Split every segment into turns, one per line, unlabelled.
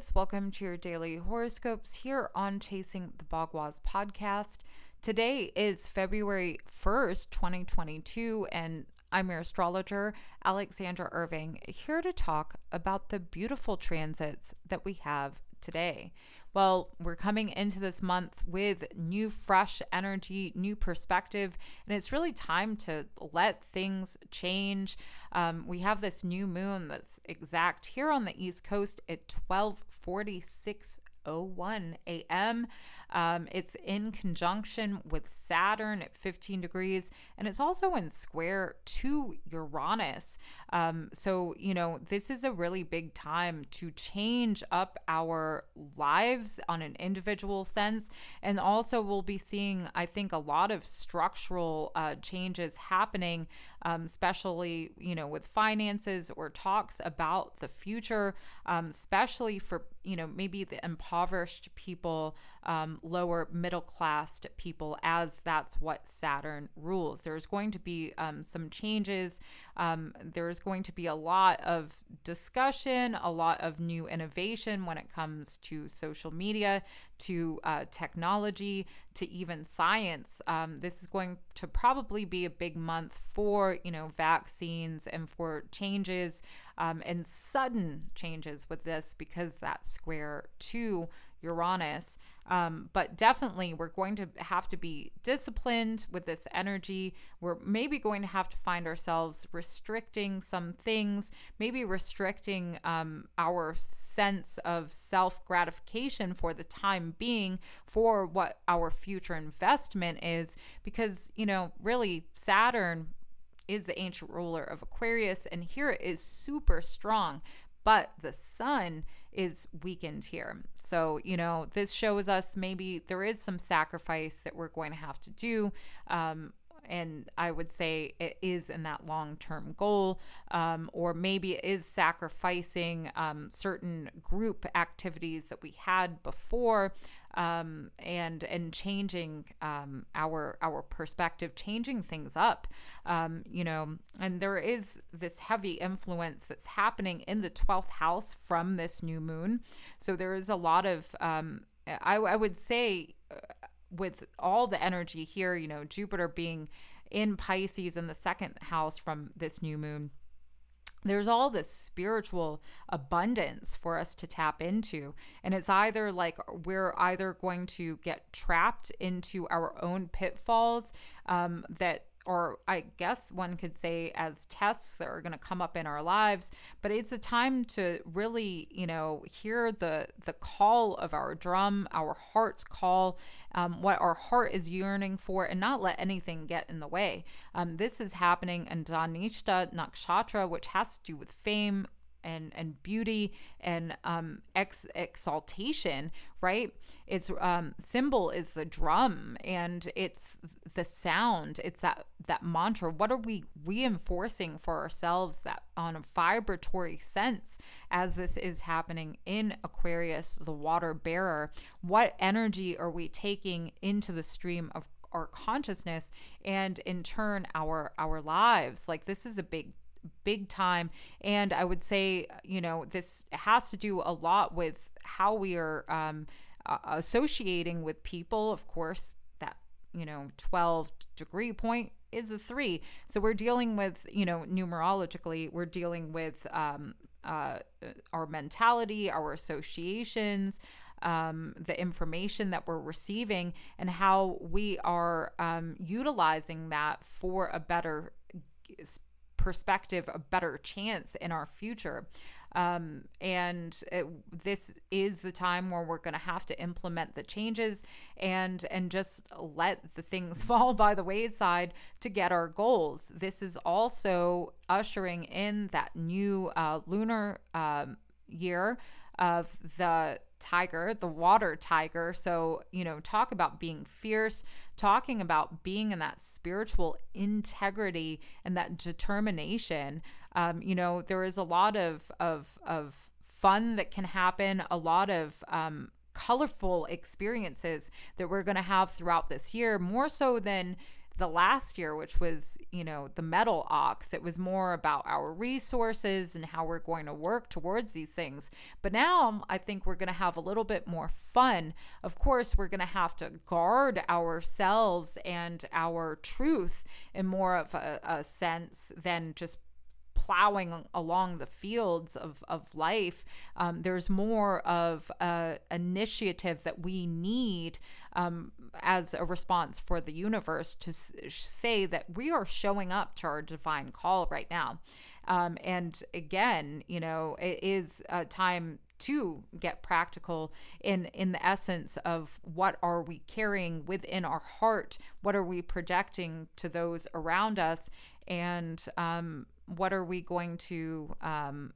Welcome to your daily horoscopes here on Chasing the Bagua's podcast. Today is February 1st, 2022, and I'm your astrologer, Alexandra Irving, here to talk about the beautiful transits that we have today. Well, we're coming into this month with new, fresh energy, new perspective, and it's really time to let things change. Um, we have this new moon that's exact here on the East Coast at 1246 01 a.m. Um, it's in conjunction with Saturn at 15 degrees, and it's also in square to Uranus. Um, so, you know, this is a really big time to change up our lives on an individual sense. And also, we'll be seeing, I think, a lot of structural uh, changes happening, um, especially, you know, with finances or talks about the future, um, especially for, you know, maybe the impoverished people um, lower middle class people, as that's what Saturn rules. There's going to be um, some changes. Um, there's going to be a lot of discussion, a lot of new innovation when it comes to social media, to uh, technology, to even science. Um, this is going to probably be a big month for you know vaccines and for changes um, and sudden changes with this because that square to Uranus. Um, but definitely, we're going to have to be disciplined with this energy. We're maybe going to have to find ourselves restricting some things, maybe restricting um, our sense of self gratification for the time being for what our future investment is. Because, you know, really, Saturn is the ancient ruler of Aquarius, and here it is super strong but the sun is weakened here. So, you know, this shows us maybe there is some sacrifice that we're going to have to do. Um, and I would say it is in that long term goal, um, or maybe it is sacrificing um, certain group activities that we had before. Um, and and changing um, our our perspective, changing things up, um, you know. And there is this heavy influence that's happening in the twelfth house from this new moon. So there is a lot of um, I, I would say uh, with all the energy here, you know, Jupiter being in Pisces in the second house from this new moon there's all this spiritual abundance for us to tap into. And it's either like we're either going to get trapped into our own pitfalls um, that or I guess one could say as tests that are going to come up in our lives, but it's a time to really, you know, hear the the call of our drum, our heart's call, um, what our heart is yearning for, and not let anything get in the way. Um, this is happening in Dhanishta Nakshatra, which has to do with fame, and and beauty and um ex exaltation right its um symbol is the drum and it's the sound it's that that mantra what are we reinforcing for ourselves that on a vibratory sense as this is happening in aquarius the water bearer what energy are we taking into the stream of our consciousness and in turn our our lives like this is a big big time. And I would say, you know, this has to do a lot with how we are um, associating with people. Of course, you know, 12 degree point is a three. So we're dealing with, you know, numerologically, we're dealing with um, uh, our mentality, our associations. Um, the information that we're receiving and how we are um, utilizing that for a better perspective a better chance in our future. Um, and it, this is the time where we're going to have to implement the changes and and just let the things fall by the wayside to get our goals. This is also ushering in that new uh, lunar um, year of the tiger, the water tiger. So, you know, talk about being fierce, talking about being in that spiritual integrity and that determination. Um, you know, there is a lot of of of fun that can happen, a lot of um, colorful experiences that we're going to have throughout this year, more so than the last year, which was, you know, the metal ox. It was more about our resources and how we're going to work towards these things. But now I think we're going to have a little bit more fun. Of course, we're going to have to guard ourselves and our truth in more of a, a sense than just plowing along the fields of, of life, um, there's more of a initiative that we need um, as a response for the universe to say that we are showing up to our divine call right now. Um, and again, you know, it is a time to get practical in in the essence of what are we carrying within our heart what are we projecting to those around us and um, what are we going to um,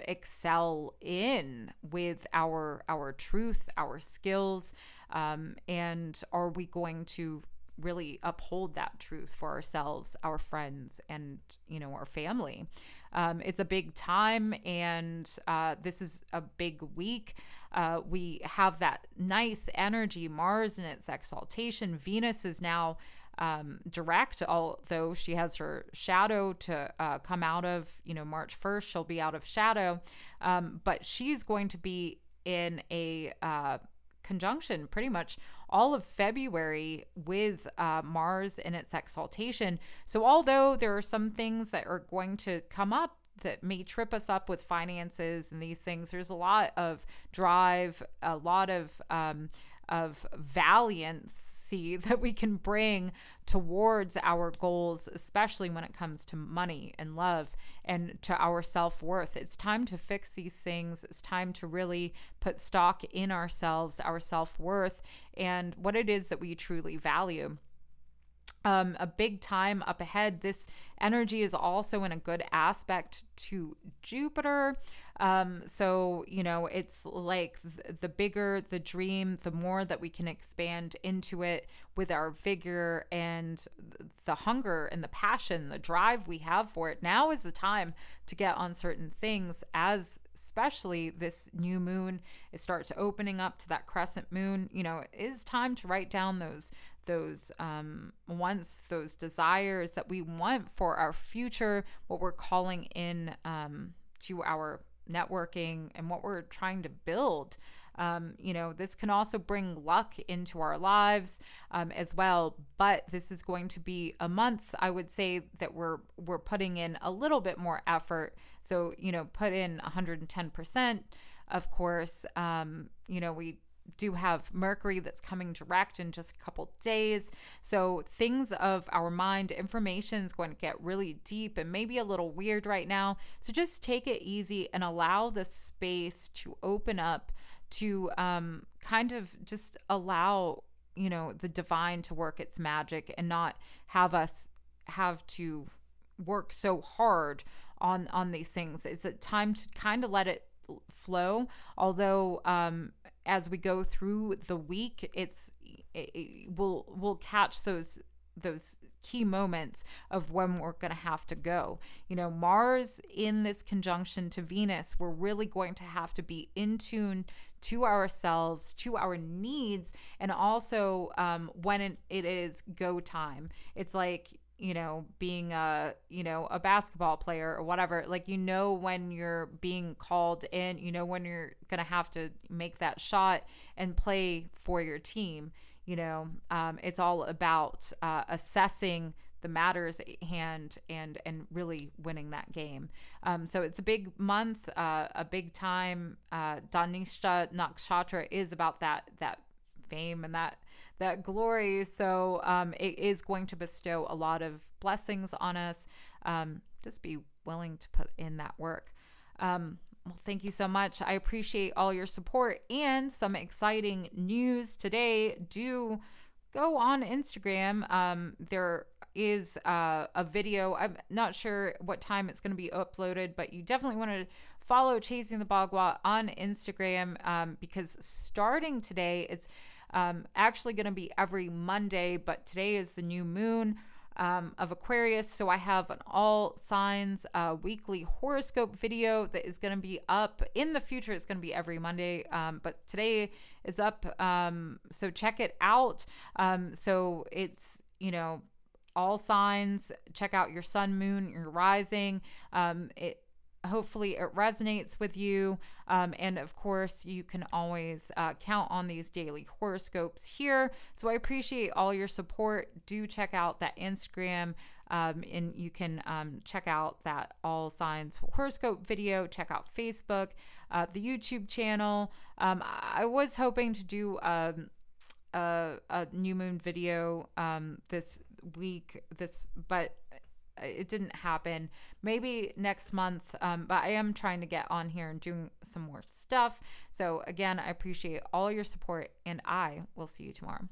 excel in with our our truth our skills um, and are we going to really uphold that truth for ourselves our friends and you know our family? Um, it's a big time and uh, this is a big week. Uh, we have that nice energy. Mars in its exaltation. Venus is now um, direct, although she has her shadow to uh, come out of, you know, March 1st, she'll be out of shadow. Um, but she's going to be in a uh, conjunction pretty much all of February with uh, Mars in its exaltation. So, although there are some things that are going to come up that may trip us up with finances and these things, there's a lot of drive, a lot of um, of valiancy that we can bring towards our goals, especially when it comes to money and love and to our self worth. It's time to fix these things. It's time to really put stock in ourselves, our self worth, and what it is that we truly value. Um, a big time up ahead. This energy is also in a good aspect to Jupiter. Um, so, you know, it's like th- the bigger the dream, the more that we can expand into it with our vigor and the hunger and the passion, the drive we have for it. Now is the time to get on certain things, as especially this new moon, it starts opening up to that crescent moon. You know, it is time to write down those those um, wants, those desires that we want for our future, what we're calling in um, to our networking and what we're trying to build. Um, you know, this can also bring luck into our lives um, as well. But this is going to be a month. I would say that we're we're putting in a little bit more effort. So you know, put in 110 percent. Of course, um, you know we do have Mercury that's coming direct in just a couple days. So things of our mind, information is going to get really deep and maybe a little weird right now. So just take it easy and allow the space to open up to um, kind of just allow you know the divine to work its magic and not have us have to work so hard on on these things it's a time to kind of let it flow although um as we go through the week it's it, it, we'll we'll catch those those key moments of when we're going to have to go. You know, Mars in this conjunction to Venus, we're really going to have to be in tune to ourselves, to our needs, and also um, when it, it is go time. It's like, you know being a you know a basketball player or whatever like you know when you're being called in you know when you're gonna have to make that shot and play for your team you know um, it's all about uh, assessing the matters at hand and and really winning that game. Um, so it's a big month uh, a big time uh, Dhanishta Nakshatra is about that that fame and that that glory. So um, it is going to bestow a lot of blessings on us. Um, just be willing to put in that work. Um, well, thank you so much. I appreciate all your support and some exciting news today. Do go on Instagram. Um, there is uh, a video. I'm not sure what time it's going to be uploaded, but you definitely want to follow Chasing the Bagua on Instagram um, because starting today, it's um, actually going to be every Monday, but today is the new moon. Um, of Aquarius. So I have an all signs uh, weekly horoscope video that is going to be up in the future. It's going to be every Monday, um, but today is up. Um, so check it out. Um, so it's, you know, all signs. Check out your sun, moon, your rising. Um, it hopefully it resonates with you. Um, and of course, you can always uh, count on these daily horoscopes here. So I appreciate all your support. Do check out that Instagram. Um, and you can um, check out that all signs horoscope video. Check out Facebook, uh, the YouTube channel. Um, I was hoping to do um, a, a new moon video um, this week. This, but it didn't happen. Maybe next month, um, but I am trying to get on here and doing some more stuff. So, again, I appreciate all your support, and I will see you tomorrow.